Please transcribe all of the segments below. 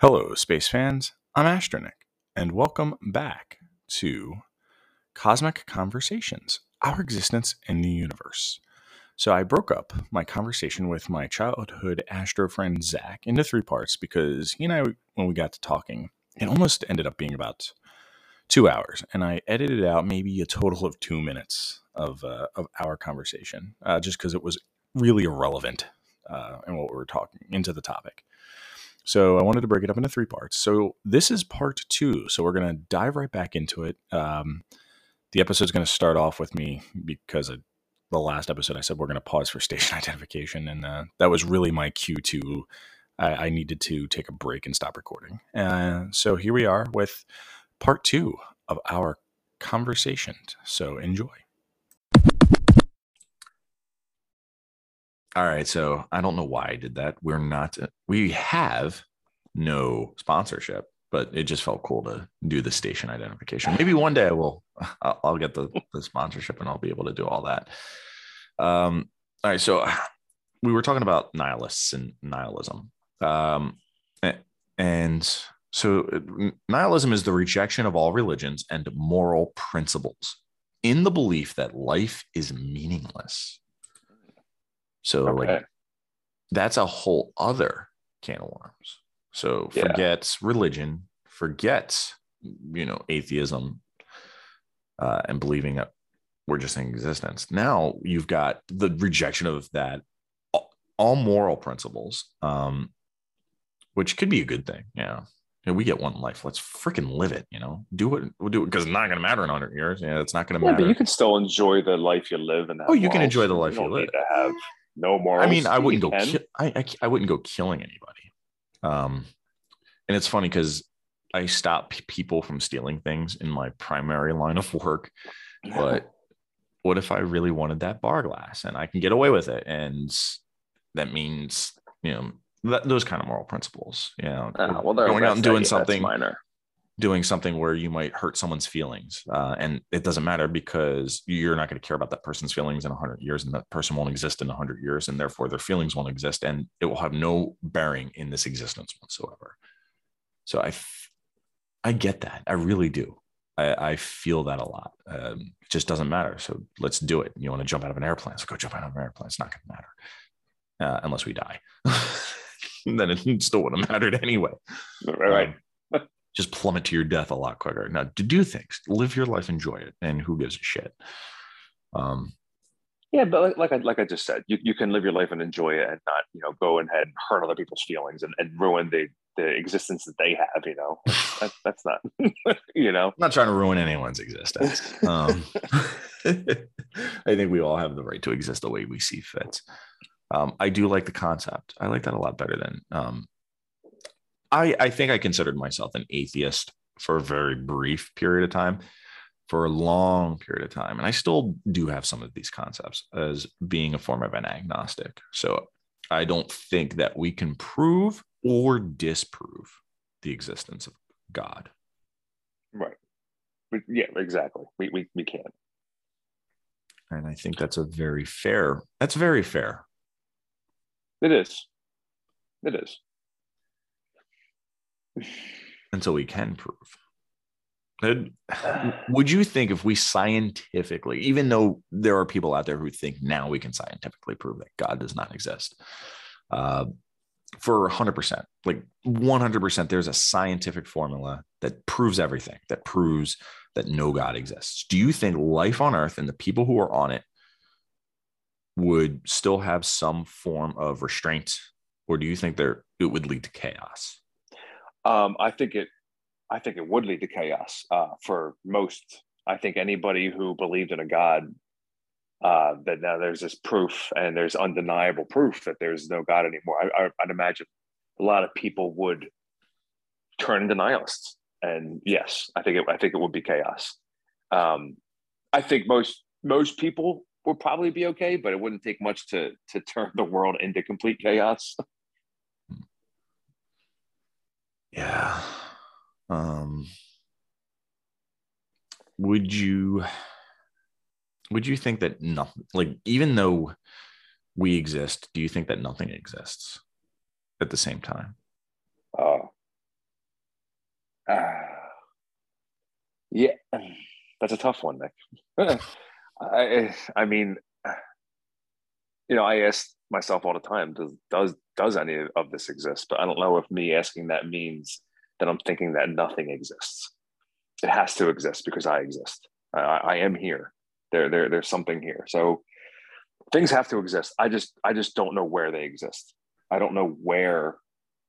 Hello, space fans. I'm Astronik, and welcome back to Cosmic Conversations Our Existence in the Universe. So, I broke up my conversation with my childhood astro friend Zach into three parts because he and I, when we got to talking, it almost ended up being about two hours, and I edited out maybe a total of two minutes of, uh, of our conversation uh, just because it was really irrelevant uh, in what we were talking into the topic. So I wanted to break it up into three parts. So this is part two. So we're to dive right back into it. Um, the episode is going to start off with me because of the last episode I said we're to pause for station identification, and uh, that was really my cue to I, I, needed to take a break and stop recording. So here we are with part two of our conversation. So enjoy. All right. So I don't know why I did that. We're not, we have no sponsorship, but it just felt cool to do the station identification. Maybe one day I will, I'll, get the, the sponsorship and I'll be able to do all that. Um, all right. So we were talking about nihilists and nihilism. Um, and so nihilism is the rejection of all religions and moral principles in the belief that life is meaningless so okay. like that's a whole other can of worms. So yeah. forget religion, forget you know atheism, uh, and believing that we're just in existence. Now you've got the rejection of that all moral principles, um, which could be a good thing. Yeah. Know, we get one life. Let's freaking live it. You know, do it. We'll do it because it's not going to matter in hundred years. Yeah, it's not going to yeah, matter. But you can still enjoy the life you live. And oh, you can enjoy the life you, you live. to have no more. I mean, I wouldn't go. Ki- I, I I wouldn't go killing anybody. Um, and it's funny because I stop people from stealing things in my primary line of work, but what if I really wanted that bar glass and I can get away with it? And that means you know that, those kind of moral principles. You know, uh, well, going out and doing something minor. doing something where you might hurt someone's feelings uh, and it doesn't matter because you're not going to care about that person's feelings in 100 years and that person won't exist in 100 years and therefore their feelings won't exist and it will have no bearing in this existence whatsoever. So i i get that. I really do. I, I feel that a lot. Um, it just doesn't matter. So let's do it. You want to jump out of an airplane? So go jump out of an airplane. It's not going to matter uh, unless we die then it still wouldn't have mattered anyway right um, just plummet to your death a lot quicker. Now, to do things, live your life, enjoy it, and who gives a shit? Um, yeah, but like, like I like I just said, you, you can live your life and enjoy it, and not you know go ahead and hurt other people's feelings and, and ruin the the existence that they have. You know, that, that's not you know. I'm not trying to ruin anyone's existence. Um, I think we all have the right to exist the way we see fit. Um, I do like the concept. I like that a lot better than um, I, I think I considered myself an atheist for a very brief period of time, for a long period of time. And I still do have some of these concepts as being a form of an agnostic. So I don't think that we can prove or disprove the existence of God. Right. Yeah, exactly. We, we, we can't. And I think that's a very fair, that's very fair. It is. It is until we can prove. Would you think if we scientifically, even though there are people out there who think now we can scientifically prove that God does not exist, uh, for 100%, like 100%, there's a scientific formula that proves everything, that proves that no God exists. Do you think life on earth and the people who are on it would still have some form of restraint, or do you think there it would lead to chaos? Um, I think it, I think it would lead to chaos uh, for most. I think anybody who believed in a God, uh, that now there's this proof and there's undeniable proof that there's no God anymore. I, I'd imagine a lot of people would turn into nihilists. And yes, I think it, I think it would be chaos. Um, I think most most people would probably be okay, but it wouldn't take much to to turn the world into complete chaos. Yeah. Um, would you would you think that nothing like even though we exist do you think that nothing exists at the same time Oh. Uh, yeah, that's a tough one, Nick. I, I mean, you know, I ask myself all the time, does does does any of this exist? But I don't know if me asking that means that I'm thinking that nothing exists. It has to exist because I exist. I, I am here. There, there, there's something here. So things have to exist. I just, I just don't know where they exist. I don't know where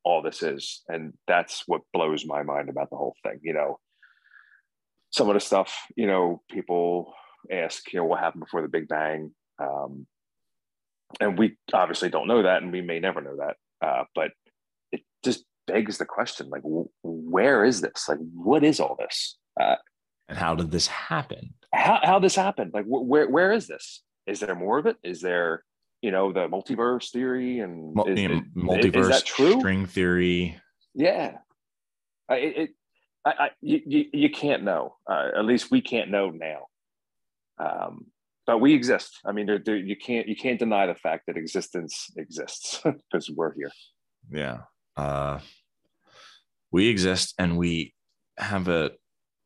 all this is, and that's what blows my mind about the whole thing. You know, some of the stuff. You know, people ask, you know, what happened before the Big Bang. Um, and we obviously don't know that, and we may never know that. Uh, but it just begs the question: like, w- where is this? Like, what is all this? Uh, and how did this happen? How how this happened? Like, wh- where where is this? Is there more of it? Is there, you know, the multiverse theory and Mul- is, multiverse is that true? string theory. Yeah, I, it, it I, I you, you you can't know. Uh, at least we can't know now. Um, but we exist. I mean, there, there, you can't you can't deny the fact that existence exists because we're here. Yeah. Uh, we exist and we have a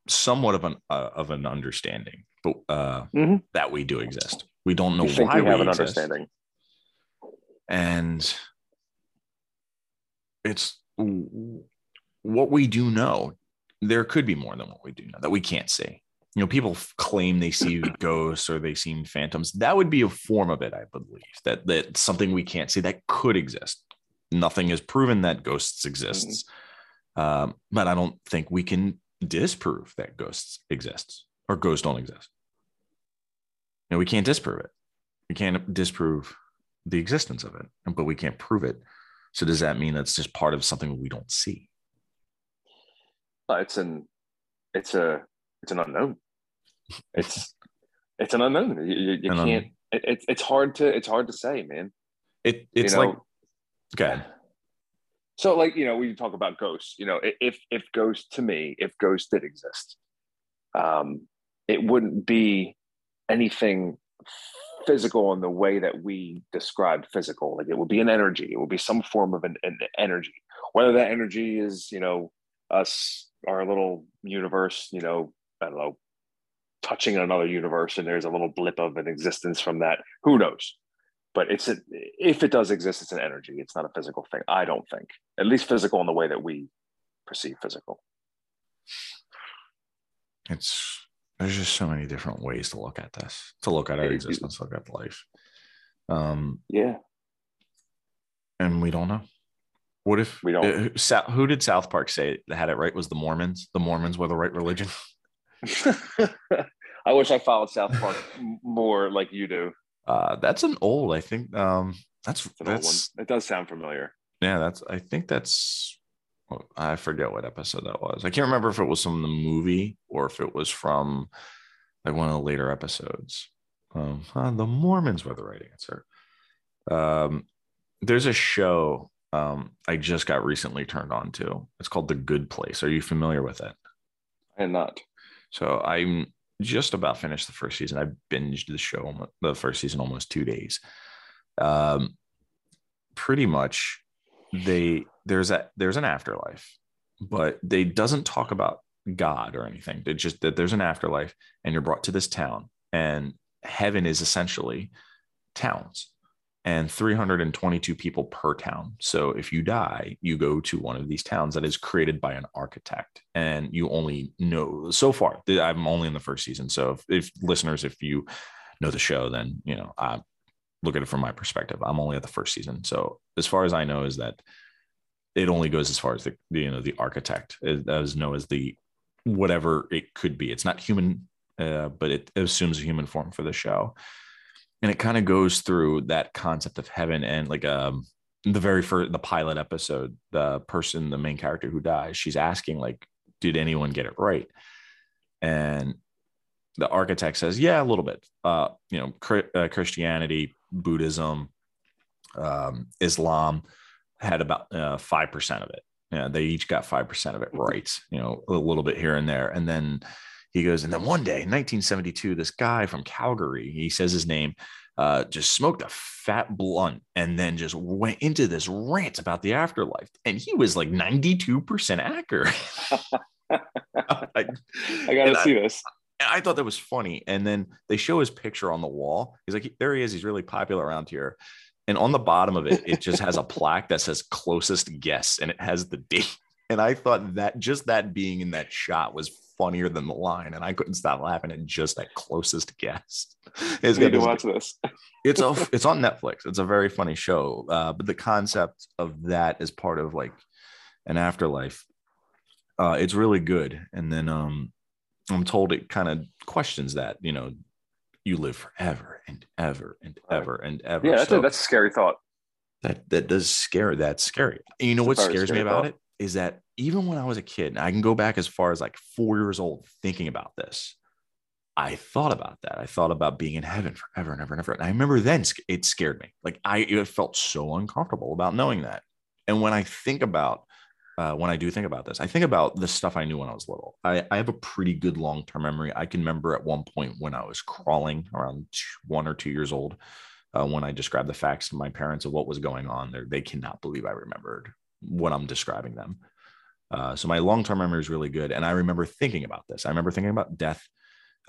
somewhat of an uh, of an understanding, but uh, Mhm. that we do exist. We don't know why we have an exist. understanding? and it's what we do know there could be more than what we do know that we can't see you know people claim they see ghosts or they see phantoms. That would be a form of it i believe that that something we can't see that could exist. Nothing has proven that ghosts exists um, but i don't think we can disprove that ghosts exists or ghosts don't exist. You know we can't disprove it. We can't disprove the existence of it but we can't prove it. So does that mean that's just part of something we don't see? Uh, it's an it's a it's an unknown. It's it's an unknown. You, you, you An can't. It, it's it's hard to it's hard to say, man. it it's you know, like okay So like you know, we talk about ghosts. You know, if if ghosts to me, if ghosts did exist, um, it wouldn't be anything physical in the way that we describe physical. Like it would be an energy. It would be some form of an, an energy. Whether that energy is you know us, our little universe. You know, I don't know, touching another universe, and there's a little blip of an existence from that. Who knows? but it's a, if it does exist, it's an energy. It's not a physical thing. I don't think, at least physical in the way that we perceive physical. it's there's just so many different ways to look at this to look at our existence look at life um Yeah, and we don't know what if We don't. who did south park say that had it right was the mormons the mormons were the right religion I wish I followed South Park more like you do. uh that's an old i think um that's that's It does sound familiar. yeah that's i think that's i forget what episode that was. I can't remember if it was from the movie or if it was from like one of the later episodes. Um uh, the mormons were the right answer. Um there's a show um i just got recently turned on to. It's called the good place. Are you familiar with it? I am not. So i'm just about finished the first season. I binged the show the first season almost two days. Um pretty much they there's a there's an afterlife but they doesn't talk about god or anything. They just that there's an afterlife and you're brought to this town and heaven is essentially towns and 322 people per town. So if you die you go to one of these towns that is created by an architect and you only know so far i'm only in the first season. So if, if listeners if you know the show then you know i look at it from my perspective. I'm only at the first season. So as far as i know is that it only goes as far as the, you know the architect as known as the whatever it could be. It's not human uh, but it assumes a human form for the show and it kind of goes through that concept of heaven and like um the very first the pilot episode the person the main character who dies she's asking like did anyone get it right? And the architect says yeah a little bit. Uh you know uh, christianity buddhism um islam had about uh, 5% of it. Yeah they each got 5% of it right you know a little bit here and there. And then he goes, and then one day in 1972, this guy from Calgary, he says his name, uh, just smoked a fat blunt and then just went into this rant about the afterlife. And he was like 92% accurate. I, I gotta see I, this. I thought that was funny. And then they show his picture on the wall. He's like, there he is. He's really popular around here. And on the bottom of it, it just has a plaque that says closest guess and it has the date. And I thought that just that being in that shot was funnier than the line, and I couldn't stop laughing at just that closest guess. It's good to watch this. it's a it's on Netflix. It's a very funny show, uh, but the concept of that is part of like an afterlife. Uh, it's really good, and then um, I'm told it kind of questions that. You know, you live forever and ever and ever and ever. Yeah, that's, so, a, that's a scary thought. That that does scare. That's scary. You know what scares me about thought. it is that even when I was a kid, and I can go back as far as like four years old thinking about this. I thought about that. I thought about being in heaven forever and ever and ever. And I remember then it scared me. Like I it felt so uncomfortable about knowing that. And when I think about uh, when I do think about this, I think about the stuff I knew when I was little. I, I have a pretty good long term memory. I can remember at one point when I was crawling around one or two years old, uh, when I described the facts to my parents of what was going on there, they cannot believe I remembered what I'm describing them. Uh, so my long-term memory is really good. And I remember thinking about this. I remember thinking about death,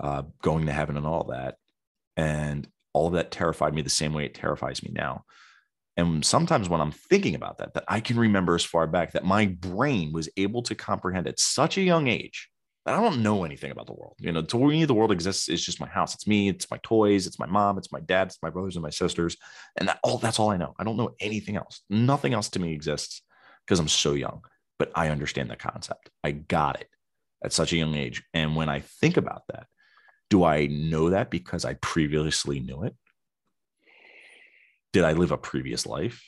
uh, going to heaven and all that. And all of that terrified me the same way it terrifies me now. And sometimes when I'm thinking about that, that I can remember as far back that my brain was able to comprehend at such a young age that I don't know anything about the world. You know, to me, the world exists is just my house. It's me, it's my toys, it's my mom, it's my dad, it's my brothers and my sisters. And that all that's all I know. I don't know anything else. Nothing else to me exists because I'm so young but I understand the concept. I got it at such a young age. And when I think about that, do I know that because I previously knew it? Did I live a previous life?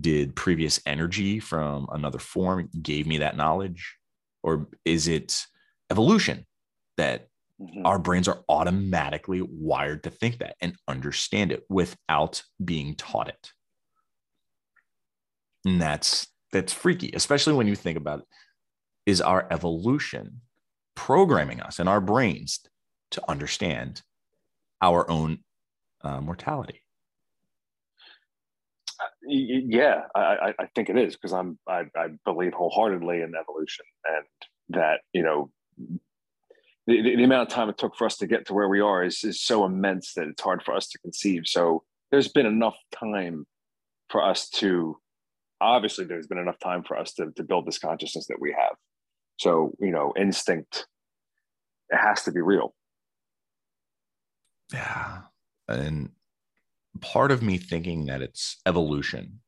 Did previous energy from another form gave me that knowledge? Or is it evolution that mm-hmm. our brains are automatically wired to think that and understand it without being taught it? And that's that's freaky, especially when you think about it, is our evolution programming us and our brains to understand our own uh, mortality. Uh, yeah, I, I think it is because I'm I, I believe wholeheartedly in evolution and that you know the, the, amount of time it took for us to get to where we are is, is so immense that it's hard for us to conceive. So there's been enough time for us to obviously there's been enough time for us to, to build this consciousness that we have. So you know instinct it has to be real. Yeah. And part of me thinking that it's evolution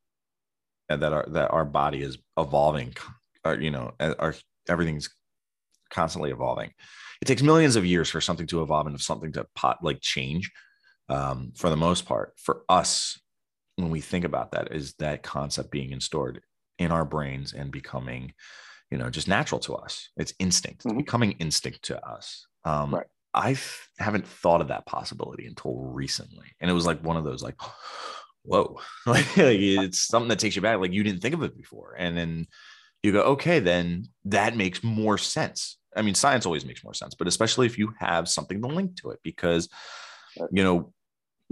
and that our that our body is evolving or you know our everything's constantly evolving. It takes millions of years for something to evolve and for something to pot like change um, for the most part. For us when we think about that is that concept being installed in our brains and becoming you know just natural to us. It's instinct. Mm-hmm. becoming instinct to us. Um right. i haven't thought of that possibility until recently. And it was like one of those like whoa. Like it's something that takes you back like you didn't think of it before. And then you go okay then that makes more sense. I mean science always makes more sense but especially if you have something to link to it because you know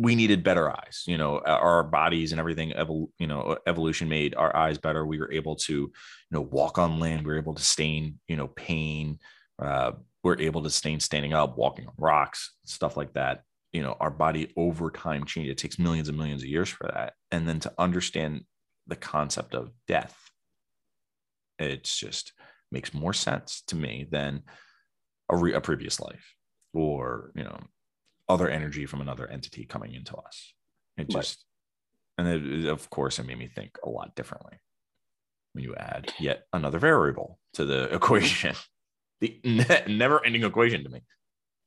we needed better eyes you know our bodies and everything you know evolution made our eyes better. We were able to you know walk on land. We were able to stain you know pain. Uh, we're able to stain standing up walking on rocks stuff like that. You know our body over time changed. It takes millions and millions of years for that. And then to understand the concept of death it's just makes more sense to me than a, re- a previous life or you know other energy from another entity coming into us. It just, right. and it, of course, it made me think a lot differently when you add yet another variable to the equation, the never ending equation to me.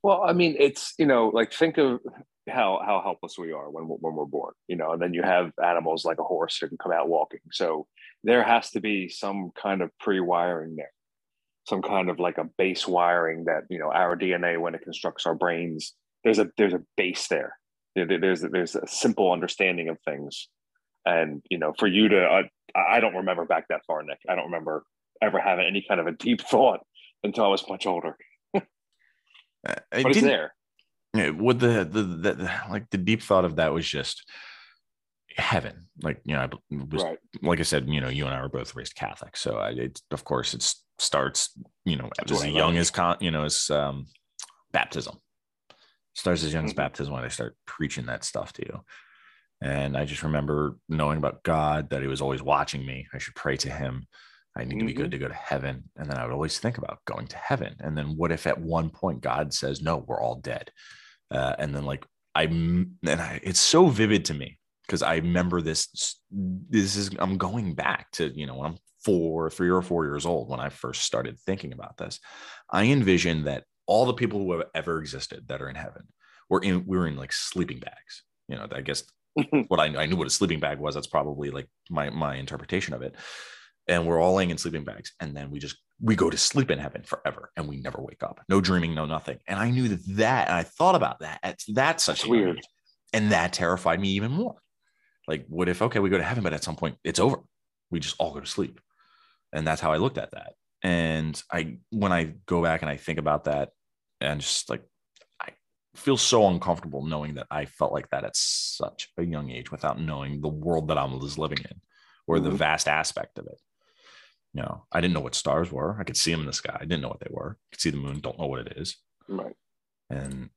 Well, I mean, it's, you know, like think of how, how helpless we are when, when we're born, you know, and then you have animals like a horse who can come out walking. So there has to be some kind of pre-wiring there some kind of like a base wiring that you know our DNA when it constructs our brains there's a there's a base there. There's there's a simple understanding of things, and you know, for you to uh, I don't remember back that far, Nick. I don't remember ever having any kind of a deep thought until I was much older. Uh, it but it's there. Yeah, with the, the the the like the deep thought of that was just heaven. Like you know, I was Right. like I said, you know, you and I were both raised Catholic, so I, it of course it starts, you know, That's as young as con, you know, as um, baptism starts as young as Mhm. baptism when they start preaching that stuff to you. And I just remember knowing about God that He was always watching me. I should pray to Him. I need to be Mm-hmm. good to go to heaven. And then I would always think about going to heaven. And then what if at one point God says, "No, we're all dead," uh, and then like I'm, and I, it's so vivid to me because I remember this. This is I'm going back to you know when I'm four, three or four years old when I first started thinking about this. I envisioned that all the people who have ever existed that are in heaven were in we were in like sleeping bags. You know, I guess what I, I knew what a sleeping bag was. That's probably like my my interpretation of it. And we're all laying in sleeping bags, and then we just we go to sleep in heaven forever, and we never wake up. No dreaming, no nothing. And I knew that that, and I thought about that. At that's such That's weird. age. and that terrified me even more. Like, what if okay, we go to heaven, but at some point it's over. We just all go to sleep, and that's how I looked at that. And I, when I go back and I think about that, and just like I feel so uncomfortable knowing that I felt like that at such a young age without knowing the world that I was living in or the Mhm. vast aspect of it. You know, I didn't know what stars were. I could see them in the sky. I didn't know what they were. I could see the moon, don't know what it is. Right. And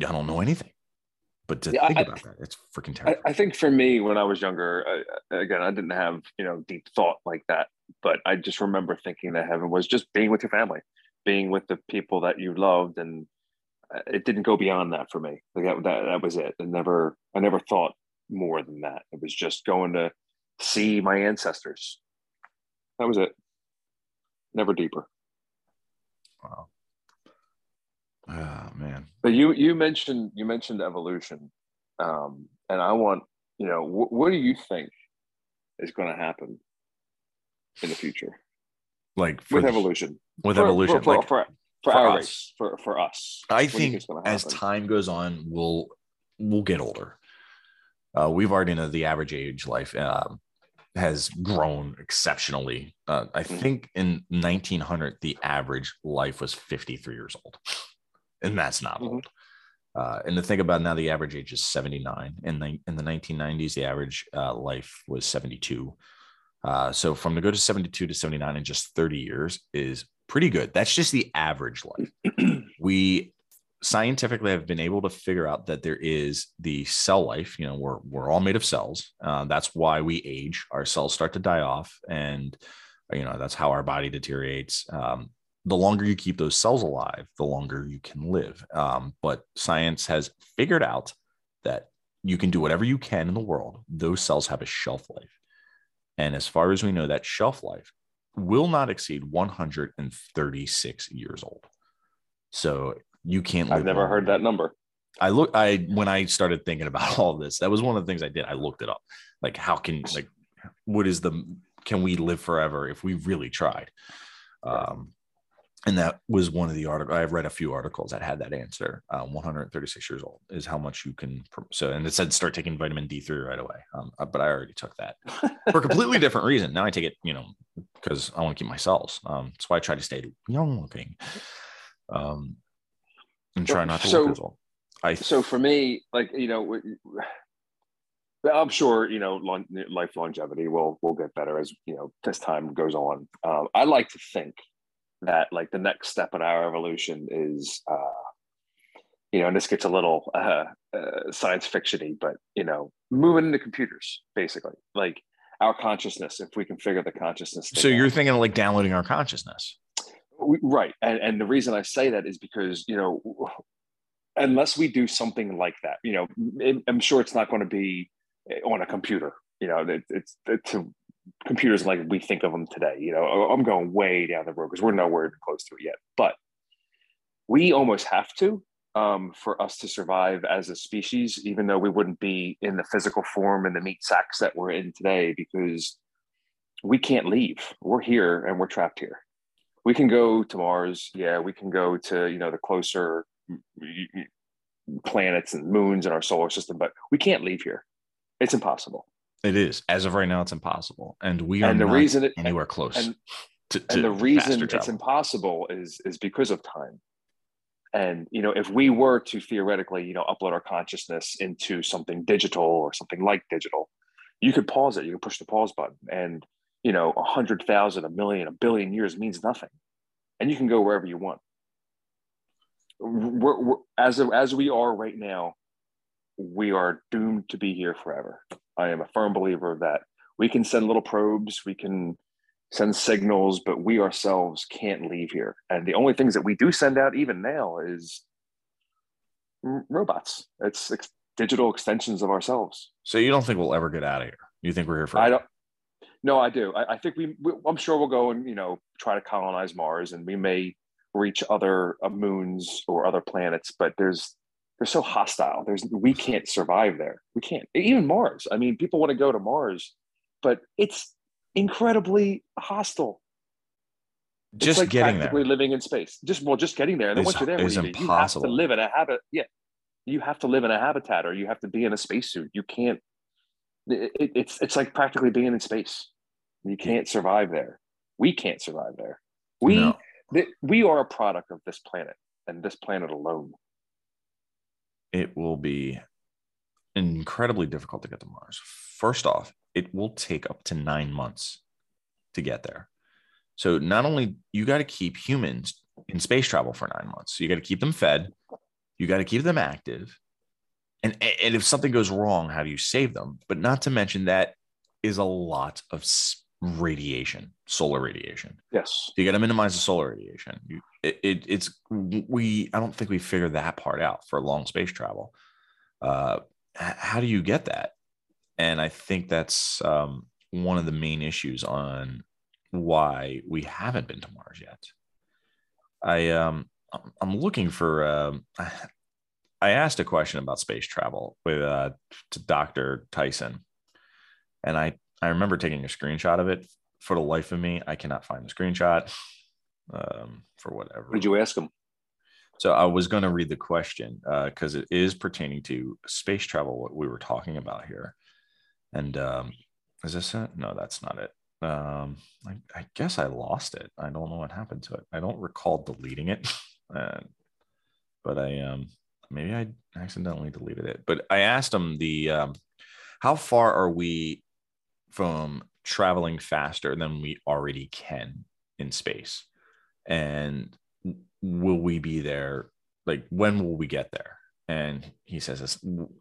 yeah, I don't know anything. But to Yeah, think I- about that, it's freaking I, terrible. I think for me, when I was younger, I, again, I didn't have you know deep thought like that, but I just remember thinking that heaven was just being with your family, being with the people that you loved, and uh, it didn't go beyond that for me. Like that, that, that was it. I never, I never thought more than that. It was just going to see my ancestors. That was it. Never deeper. wow. Oh man. But you you mentioned you mentioned evolution, um, and I want you know wh- what do you think is going to happen in the future Like for with evolution? with For- evolution. for, for, like, for, for for our us. race, for for us. I you think as time goes on, we'll we'll get older. Uh, we've already know the average age life um, has grown exceptionally. Uh, I Mhm. think in 1900 the average life was 53 years old, and that's not Mhm. old. Uh, and to think about now, the average age is 79. In the in the 1990s, the average uh, life was 72. Uh, so from to go to 72 to 79 in just 30 years is pretty good. That's just the average life. We scientifically have been able to figure out that there is the cell life you know we're, we're all made of cells. Uh, that's why we age. Our cells start to die off and you know that's how our body deteriorates. Um, the longer you keep those cells alive the longer you can live. Um, but science has figured out that you can do whatever you can in the world. Those cells have a shelf life and as far as we know that shelf life will not exceed 136 years old so you can't. I've never heard that number. I look. I when I started thinking about all this, that was one of the things I did. I looked it up. Like, how can like, what is the? Can we live forever if we really tried? Um, and that was one of the articles. I've read a few articles that had that answer. Uh, 136 years old is how much you can. So, and it said start taking vitamin D3 right away. Um, uh, but I already took that for a completely different reason. Now I take it, you know, because I want to keep my cells. Um, that's why I try to stay young looking. Um, and try not to So- look as old. I so for me, like you know, I'm sure you know lon- life longevity will will get better as you know as time goes on. Um, I like to think that like the next step in our evolution is, uh, you know, and this gets a little uh, uh, science fictiony, but you know, moving into computers basically, like our consciousness. If we can figure the consciousness, so you're out. thinking of like downloading our consciousness. We- right and and the reason i say that is because you know unless we do something like that you know it- i'm sure it's not going to be on a computer you know it, it's it's a, computers like we think of them today you know i'm going way down the road because we're nowhere close to it yet but we almost have to um, for us to survive as a species even though we wouldn't be in the physical form and the meat sacks that we're in today because we can't leave we're here and we're trapped here we can go to Mars. Yeah, we can go to you know the closer planets and moons in our solar system, but we can't leave here. It's impossible. It is as of right now, it's impossible, and we are And the not reason it anywhere close. and to, and the reason it's travel. impossible is is because of time. And you know, if we were to theoretically, you know, upload our consciousness into something digital or something like digital, you could pause it. You could push the pause button, and you know, a hundred thousand, a million, a billion years means nothing, and you can go wherever you want. We're, we're, as as we are right now, we are doomed to be here forever. I am a firm believer of that. We can send little probes, we can send signals, but we ourselves can't leave here. And the only things that we do send out, even now, is robots. It's ex- digital extensions of ourselves. So you don't think we'll ever get out of here? You think we're here for? I don't. No, I do. I, I think we, we. I'm sure we'll go and you know try to colonize Mars, and we may reach other uh, moons or other planets. But there's they're so hostile. There's we can't survive there. We can't. Even Mars. I mean, people want to go to Mars, but it's incredibly hostile. Just like getting practically there. living in space. Just well, just getting there. And then once you're there, what is you, do? you have to live in a habit. Yeah, you have to live in a habitat, or you have to be in a spacesuit. You can't. It- it's it's like practically being in space. You can't survive there. We can't survive there. We No. th- we are a product of this planet and this planet alone. It will be incredibly difficult to get to Mars. First off, it will take up to nine months to get there. So not only you got to keep humans in space travel for nine months, so you got to keep them fed, you got to keep them active, and and if something goes wrong, how do you save them? But not to mention that is a lot of radiation, solar radiation. Yes. You got to minimize the solar radiation. You, it, it, it's we. I don't think we figured that part out for long space travel. Uh, how do you get that? And I think that's um, one of the main issues on why we haven't been to Mars yet. I um, I'm- looking for. Um, I asked a question about space travel with uh, to Dr. Tyson, and I I remember taking a screenshot of it. For the life of me, I cannot find the screenshot um, for whatever. What did you ask him? So I was going to read the question because it is pertaining to space travel, what we were talking about here. And um, is this it? No, that's not it. Um, I, I guess I lost it. I don't know what happened to it. I don't recall deleting it, uh, but I um maybe I accidentally deleted it. But I asked him the um, how far are we from traveling faster than we already can in space, and will we be there? Like when will we get there? And he says this,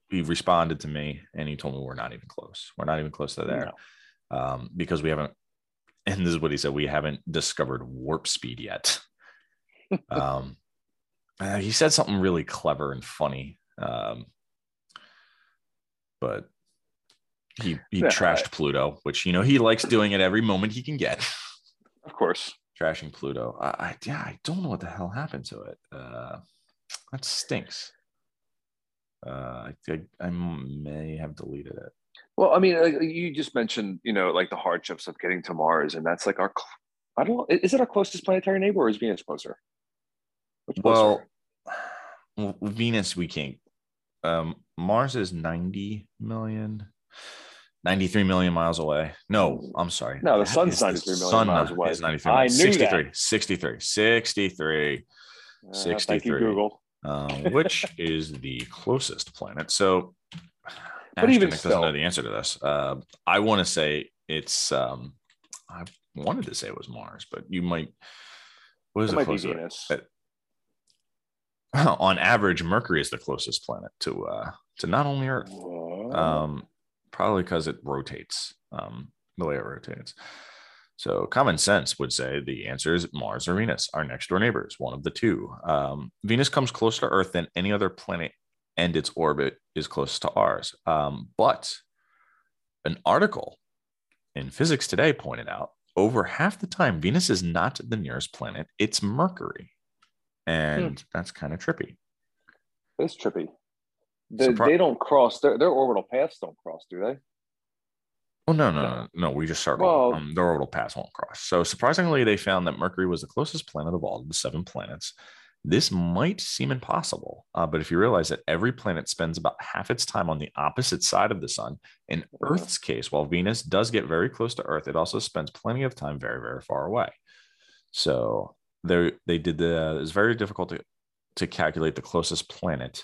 he responded to me and he told me we're not even close. We're not even close to there um, because we haven't, and this is what he said, we haven't discovered warp speed yet. um, uh, he said something really clever and funny, um, but he he Yeah, trashed Pluto, which you know he likes doing it every moment he can get. Of course. Trashing Pluto. I, I yeah, I don't know what the hell happened to it. Uh, that stinks. Uh, I, I, I may have deleted it. Well, I mean, like, you just mentioned, you know, like the hardships of getting to Mars, and that's like our. I don't know. Is it our closest planetary neighbor, or is Venus closer? Which Well, well, Venus, we can't. Um, Mars is 90 million, 93 million miles away. No, I'm sorry. No, the sun's is 93 million sun miles away. Is 93 I knew 63, that. 63, 63, Uh, thank you, 63. Google. um, which is the closest planet. So, But even Ashton doesn't know the answer to this. Uh, I want to say it's. Um, I wanted to say it was Mars, but you might. What is It might be? Venus. Uh, On average, Mercury is the closest planet to uh, to not only Earth, um, probably because it rotates um, the way it rotates. So common sense would say the answer is Mars or Venus, our next door neighbors, one of the two. Um, Venus comes closer to Earth than any other planet, and its orbit is close to ours. Um, but an article in Physics Today pointed out over half the time Venus is not the nearest planet; it's Mercury, and that's kind of trippy. It's trippy. They, Surpri- they don't cross their, their orbital paths don't cross, do they? Oh no, no, No. no! We just circled. Well- um, the orbital paths won't cross. So surprisingly, they found that Mercury was the closest planet of all the seven planets. This might seem impossible, uh, but if you realize that every planet spends about half its time on the opposite side of the sun, in Mhm. Earth's case, while Venus does get very close to Earth, it also spends plenty of time very, very far away. So they they did the. It's very difficult to to calculate the closest planet.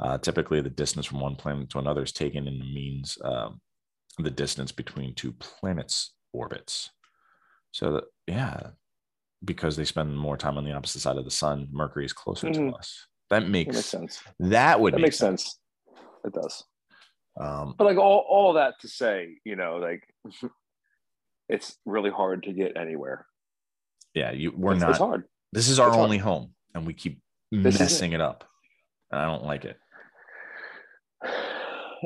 Uh, typically, the distance from one planet to another is taken in the means um, the distance between two planets' orbits. So, that, yeah, because they spend more time on the opposite side of the sun, Mercury is closer mm-hmm. to us. That makes, that makes sense. That would that make makes sense. sense. It does. Um, but like all, all that to say, you know, like it's really hard to get anywhere. Yeah, you we're it's, not. It's hard. This is our it's only hard. home, and we keep this messing it. it. up. And I don't like it.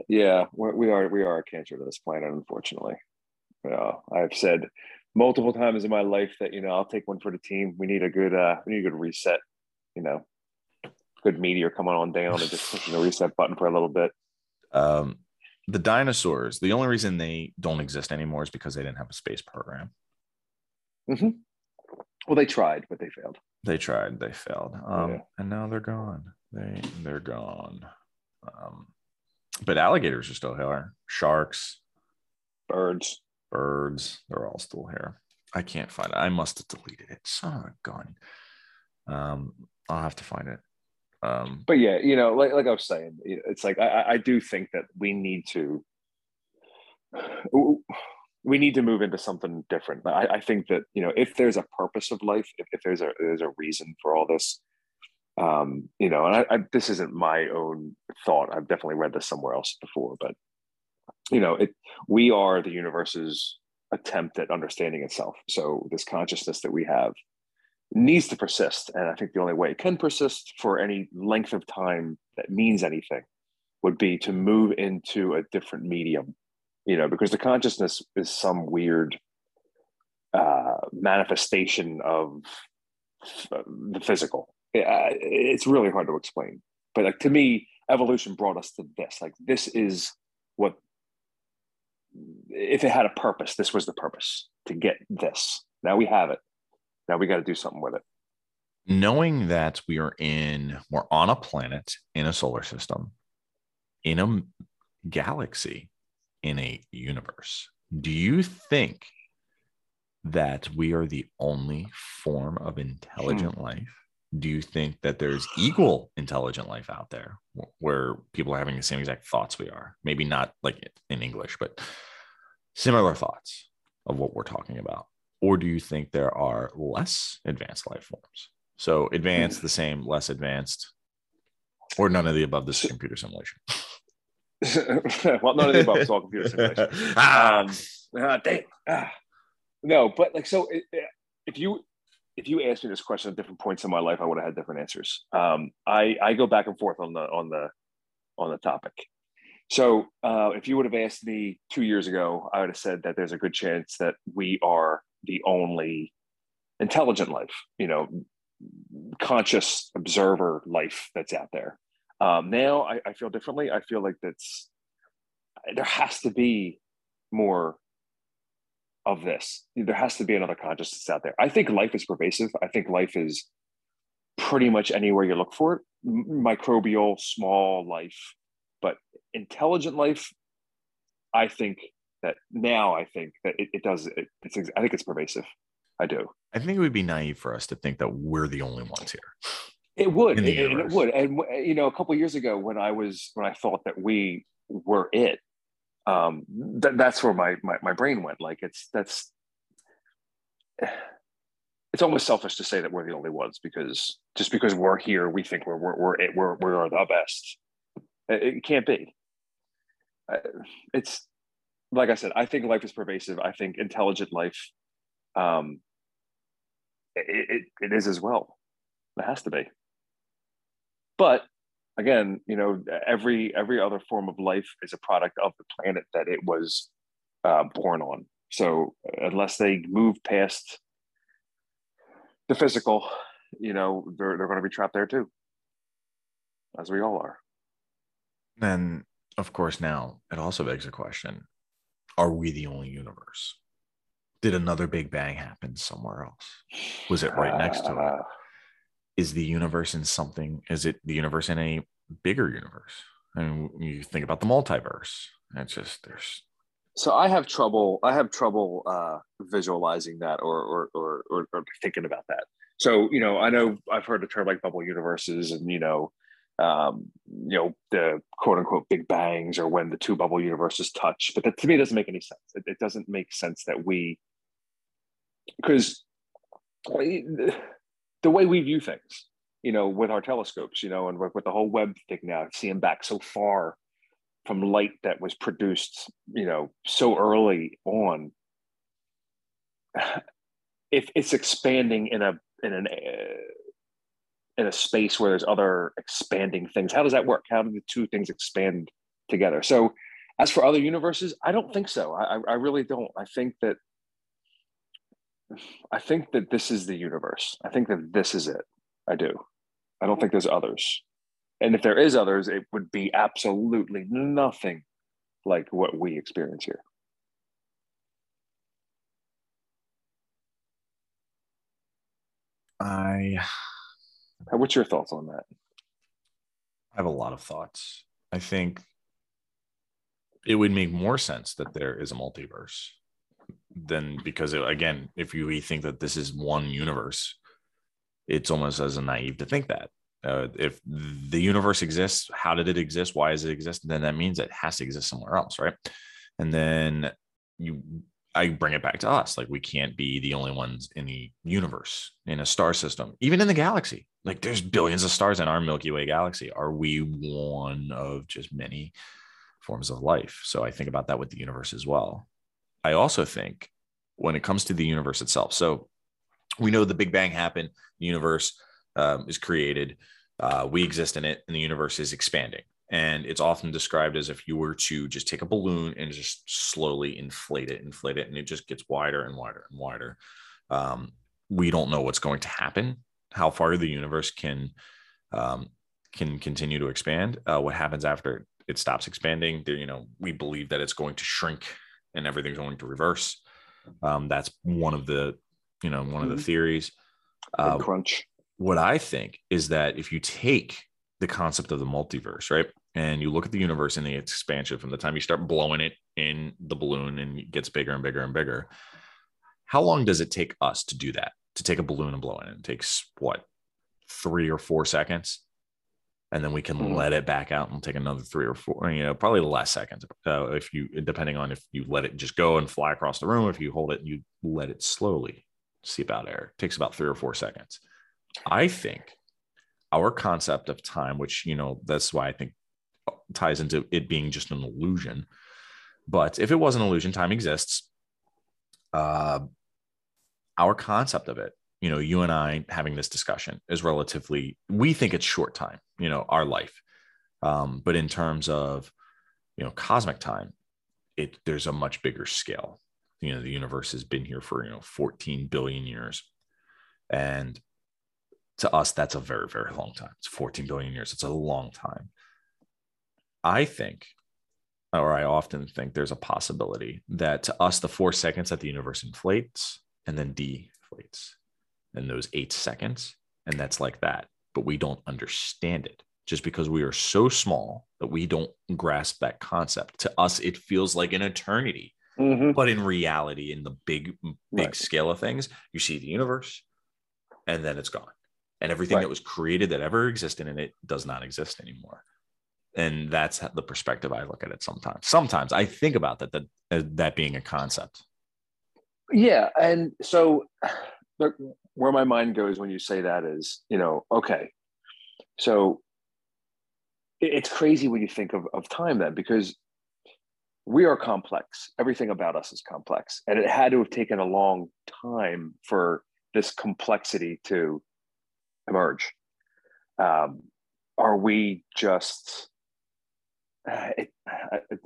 Yeah, we're, we are we are a cancer to this planet, unfortunately. Yeah, I've said multiple times in my life that you know I'll take one for the team. We need a good uh, we need a good reset. You know, good meteor coming on down and just pushing the reset button for a little bit. Um, the dinosaurs, the only reason they don't exist anymore is because they didn't have a space program. Mm-hmm. Well, they tried, but they failed. They tried, they failed, um, yeah. and now they're gone. They they're gone. Um, but alligators are still here. Sharks, birds, birds, they're all still here. I can't find it. I must have deleted it. Son of a gun. Um, I'll have to find it. Um, but yeah, you know, like like I was saying, it's like I, I do think that we need to we need to move into something different. I, I think that you know, if there's a purpose of life, if, if there's a there's a reason for all this, um, you know, and I, I, this isn't my own thought. I've definitely read this somewhere else before, but you know, it we are the universe's attempt at understanding itself. So this consciousness that we have needs to persist. And I think the only way it can persist for any length of time that means anything would be to move into a different medium, you know, because the consciousness is some weird uh, manifestation of the physical. It's really hard to explain. But like to me, evolution brought us to this. Like this is what if it had a purpose, this was the purpose to get this. Now we have it. Now we got to do something with it. Knowing that we are in, we're on a planet in a solar system, in a galaxy, in a universe, do you think that we are the only form of intelligent hmm. life? Do you think that there's equal intelligent life out there where people are having the same exact thoughts we are? Maybe not like in English, but similar thoughts of what we're talking about or do you think there are less advanced life forms? So advanced, the same, less advanced, or none of the above. This is computer simulation. well, none of the above is all computer simulation. um, uh, dang. Ah. No, but like so, if you if you asked me this question at different points in my life, I would have had different answers. Um, I I go back and forth on the on the on the topic. So uh, if you would have asked me two years ago, I would have said that there's a good chance that we are the only intelligent life, you know, conscious observer life that's out there. Um, now I, I feel differently. I feel like that's there has to be more of this. There has to be another consciousness out there. I think life is pervasive. I think life is pretty much anywhere you look for it. Microbial, small life, but intelligent life, I think that now I think that it, it does it, it's I think it's pervasive. I do. I think it would be naive for us to think that we're the only ones here. It would, and it would, and you know, a couple years ago when I was when I thought that we were it, um, th- that's where my, my my brain went. Like it's that's it's almost selfish to say that we're the only ones because just because we're here, we think we're we're we're we're, we're the best. It, it can't be. It's like I said, I think life is pervasive. I think intelligent life, um, it, it, it is as well. It has to be. But again, you know, every every other form of life is a product of the planet that it was uh, born on. So unless they move past the physical, you know, they're they're going to be trapped there too, as we all are. And of course, now it also begs a question: are we the only universe? Did another Big Bang happen somewhere else? Was it right next to it? Is the universe in something? Is it the universe in a bigger universe? I mean, you think about the multiverse. It's just there's. So I have trouble. I have trouble uh, visualizing that or or, or or or thinking about that. so you know, I know I've heard the term like bubble universes, and you know, um, you know, the quote unquote big bangs or when the two bubble universes touch. But that to me doesn't make any sense. It, it doesn't make sense that we, because the way we view things, you know, with our telescopes, you know, and with, with the whole Webb thing now, seeing back so far from light that was produced, you know, so early on. If it's expanding in a in an uh, in a space where there's other expanding things. How does that work? How do the two things expand together? So, as for other universes, I don't think so. I, I really don't. I think that I think that this is the universe. I think that this is it. I do. I don't think there's others. And if there is others, it would be absolutely nothing like what we experience here. I. What's your thoughts on that? I have a lot of thoughts. I think it would make more sense that there is a multiverse than because it, again, if you think that this is one universe, it's almost as a naive to think that. Uh, if the universe exists, how did it exist? Why does it exist? then that means it has to exist somewhere else, right? And then you I bring it back to us. Like we can't be the only ones in the universe, in a star system, even in the galaxy. Like there's billions of stars in our Milky Way galaxy. Are we one of just many forms of life? So I think about that with the universe as well. I also think when it comes to the universe itself. So we know the Big Bang happened, the universe um, is created, uh, we exist in it, and the universe is expanding. And it's often described as if you were to just take a balloon and just slowly inflate it, inflate it, and it just gets wider and wider and wider. Um, we don't know what's going to happen, how far the universe can um, can continue to expand. Uh, what happens after it stops expanding? You know, we believe that it's going to shrink and everything's going to reverse. Um, that's one of the, you know, one mm-hmm. of the mm-hmm. theories. Uh, crunch. What I think is that if you take the concept of the multiverse, right? And you look at the universe and the expansion from the time you start blowing it in the balloon and it gets bigger and bigger and bigger. How long does it take us to do that? To take a balloon and blow it in? It takes what, three or four seconds? And then we can mm-hmm. let it back out and take another three or four, you know, probably less seconds. Uh, if you, depending on if you let it just go and fly across the room, if you hold it and you let it slowly seep out air, it takes about three or four seconds. I think our concept of time, which, you know, that's why I think ties into it being just an illusion. But if it was an illusion, time exists. Uh, our concept of it, you know, you and I having this discussion is relatively, we think it's short time, you know, our life. Um, but in terms of, you know, cosmic time, it there's a much bigger scale. You know, the universe has been here for, you know, 14 billion years. And to us, that's a very, very long time. It's 14 billion years. It's a long time. I think, or I often think, there's a possibility that to us, the four seconds that the universe inflates and then deflates, and those eight seconds, and that's like that. But we don't understand it just because we are so small that we don't grasp that concept. To us, it feels like an eternity. Mm-hmm. But in reality, in the big, big right. scale of things, you see the universe and then it's gone. And everything right. that was created that ever existed in it does not exist anymore and that's the perspective I look at it sometimes. Sometimes I think about that that uh, that being a concept. Yeah, and so where my mind goes when you say that is, you know, okay, so it's crazy when you think of, of time then because we are complex. Everything about us is complex, and it had to have taken a long time for this complexity to emerge. Um, are we just it,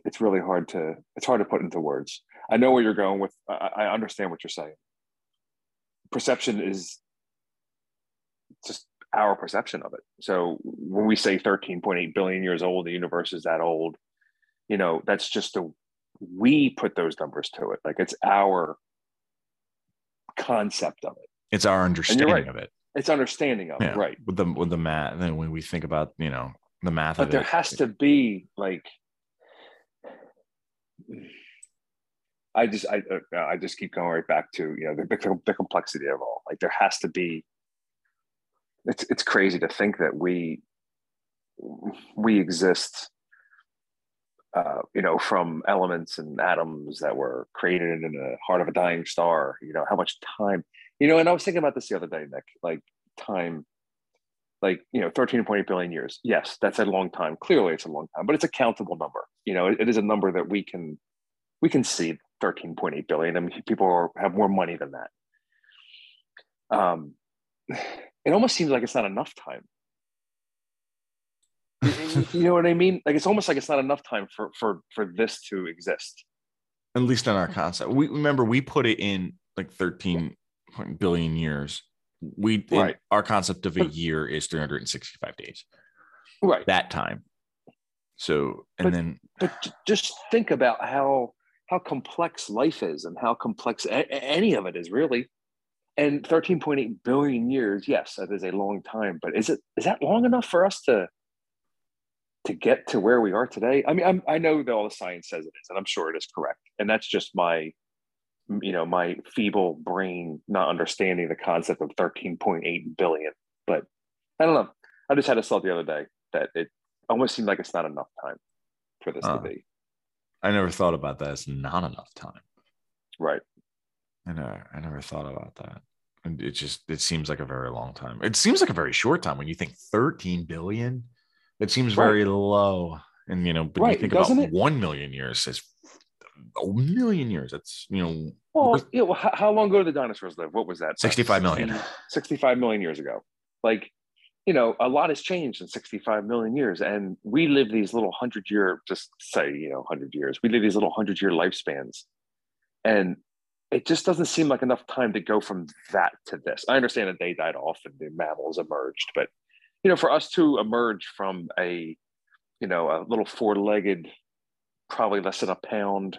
it's really hard to it's hard to put into words. I know where you're going with. I, I understand what you're saying. Perception is just our perception of it. So when we say 13.8 billion years old, the universe is that old. You know, that's just a we put those numbers to it. Like it's our concept of it. It's our understanding right. of it. It's understanding of yeah. it, right? With the with the math, then when we think about you know the math but there it. has to be like i just i uh, i just keep going right back to you know the, the, the complexity of all like there has to be it's it's crazy to think that we we exist uh, you know, from elements and atoms that were created in the heart of a dying star. You know, how much time, you know, and I was thinking about this the other day, Nick, like time, like, you know, 13.8 billion years. Yes, that's a long time. Clearly it's a long time, but it's a countable number. You know, it, it is a number that we can, we can see 13.8 billion. I mean, people are, have more money than that. Um, it almost seems like it's not enough time you know what I mean? Like it's almost like it's not enough time for for for this to exist. At least in our concept, we remember we put it in like 13 billion years. We right. our concept of a year is 365 days. Right. That time. So and but, then but just think about how how complex life is and how complex a- any of it is really. And 13.8 billion years, yes, that is a long time, but is it is that long enough for us to to get to where we are today? I mean I'm, i know that all the science says it is and i'm sure it is correct. And that's just my you know my feeble brain not understanding the concept of 13.8 billion. But i don't know. I just had a thought the other day that it almost seemed like it's not enough time for this uh, to be i never thought about that it's not enough time right i know i never thought about that it just it seems like a very long time it seems like a very short time when you think 13 billion it seems right. very low. And you know, but right. you think Doesn't about it? one million years as a million years. That's you know. Well, yeah, well, how, how, long ago did the dinosaurs live? What was that? 65 million. 65 million years ago. Like, you know, a lot has changed in 65 million years. And we live these little hundred year, just say, you know, 100 years. We live these little hundred year lifespans. And it just doesn't seem like enough time to go from that to this. I understand that they died off and the mammals emerged, but you know, for us to emerge from a, you know, a little four-legged, probably less than a pound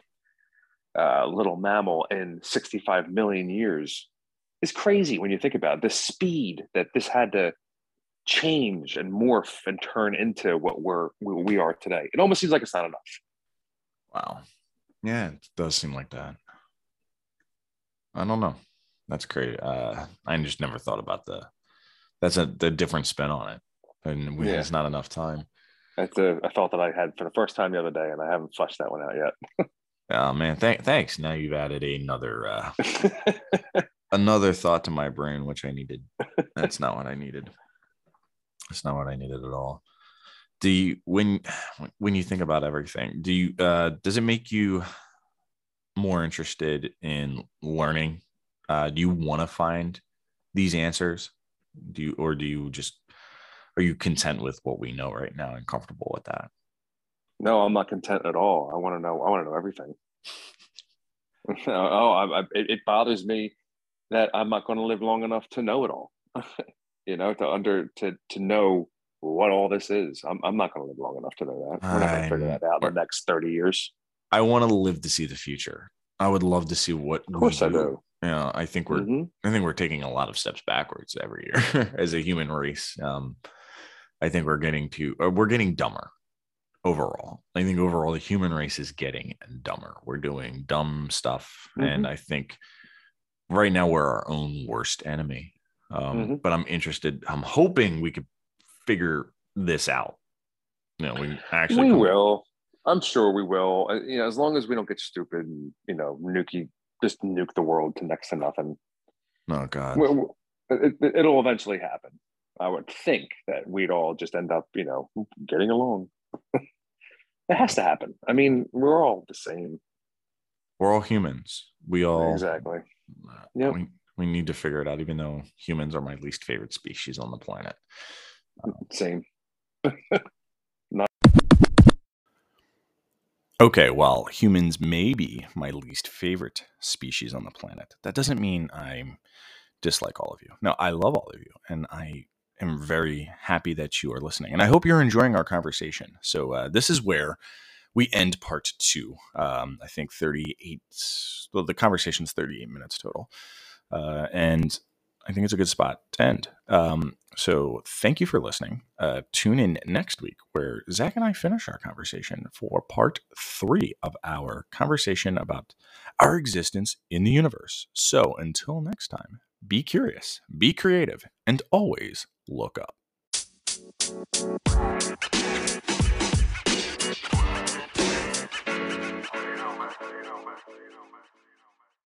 uh, little mammal in 65 million years is crazy when you think about it. the speed that this had to change and morph and turn into what we're we are today. It almost seems like it's not enough. Wow. Yeah, it does seem like that. I don't know. That's great. Uh, I just never thought about the that's a the different spin on it, and we, yeah. it's not enough time. That's a, a thought that I had for the first time the other day, and I haven't flushed that one out yet. oh man, th- thanks. Now you've added another uh, another thought to my brain, which I needed. That's not what I needed. That's not what I needed at all. Do you when when you think about everything, do you uh, does it make you more interested in learning? Uh, do you want to find these answers? do you or do you just are you content with what we know right now and comfortable with that no i'm not content at all i want to know i want to know everything oh I, I, it bothers me that i'm not going to live long enough to know it all you know to under to to know what all this is i'm, I'm not going to live long enough to know that we're not going to figure that out in the next 30 years i want to live to see the future i would love to see what of course i do you know, I think we're mm-hmm. I think we're taking a lot of steps backwards every year as a human race. Um, I think we're getting to uh, we're getting dumber overall. I think overall the human race is getting dumber. We're doing dumb stuff, mm-hmm. and I think right now we're our own worst enemy. Um, mm-hmm. But I'm interested. I'm hoping we could figure this out. You know, we actually we will. I'm sure we will. Uh, you know, as long as we don't get stupid and you know, nuke just nuke the world to next to nothing. Oh God, it, it'll eventually happen. I would think that we'd all just end up, you know, getting along. it has to happen. I mean, we're all the same. We're all humans. We all exactly. Yeah. We, we need to figure it out. Even though humans are my least favorite species on the planet. Um, same. Okay, well, humans may be my least favorite species on the planet, that doesn't mean I dislike all of you. No, I love all of you, and I am very happy that you are listening. And I hope you're enjoying our conversation. So, uh, this is where we end part two. Um, I think 38, well, the conversation's 38 minutes total. Uh, and I think it's a good spot to end. Um, so thank you for listening. Uh, tune in next week where Zach and I finish our conversation for part three of our conversation about our existence in the universe. So until next time, be curious, be creative, and always look up.